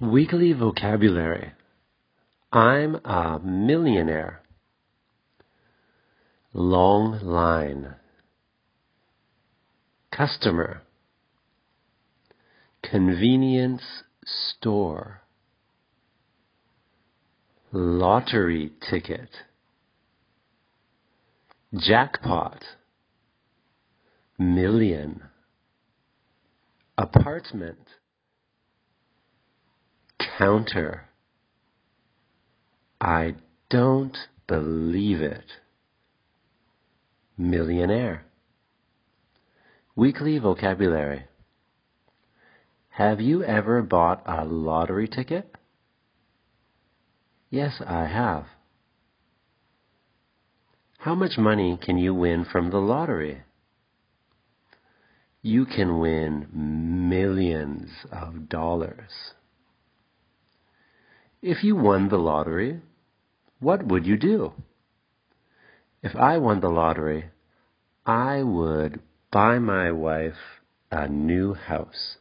Weekly vocabulary. I'm a millionaire. Long line. Customer. Convenience store. Lottery ticket. Jackpot. Million. Apartment counter. I don't believe it. Millionaire. Weekly vocabulary. Have you ever bought a lottery ticket? Yes, I have. How much money can you win from the lottery? You can win millions of dollars. If you won the lottery, what would you do? If I won the lottery, I would buy my wife a new house.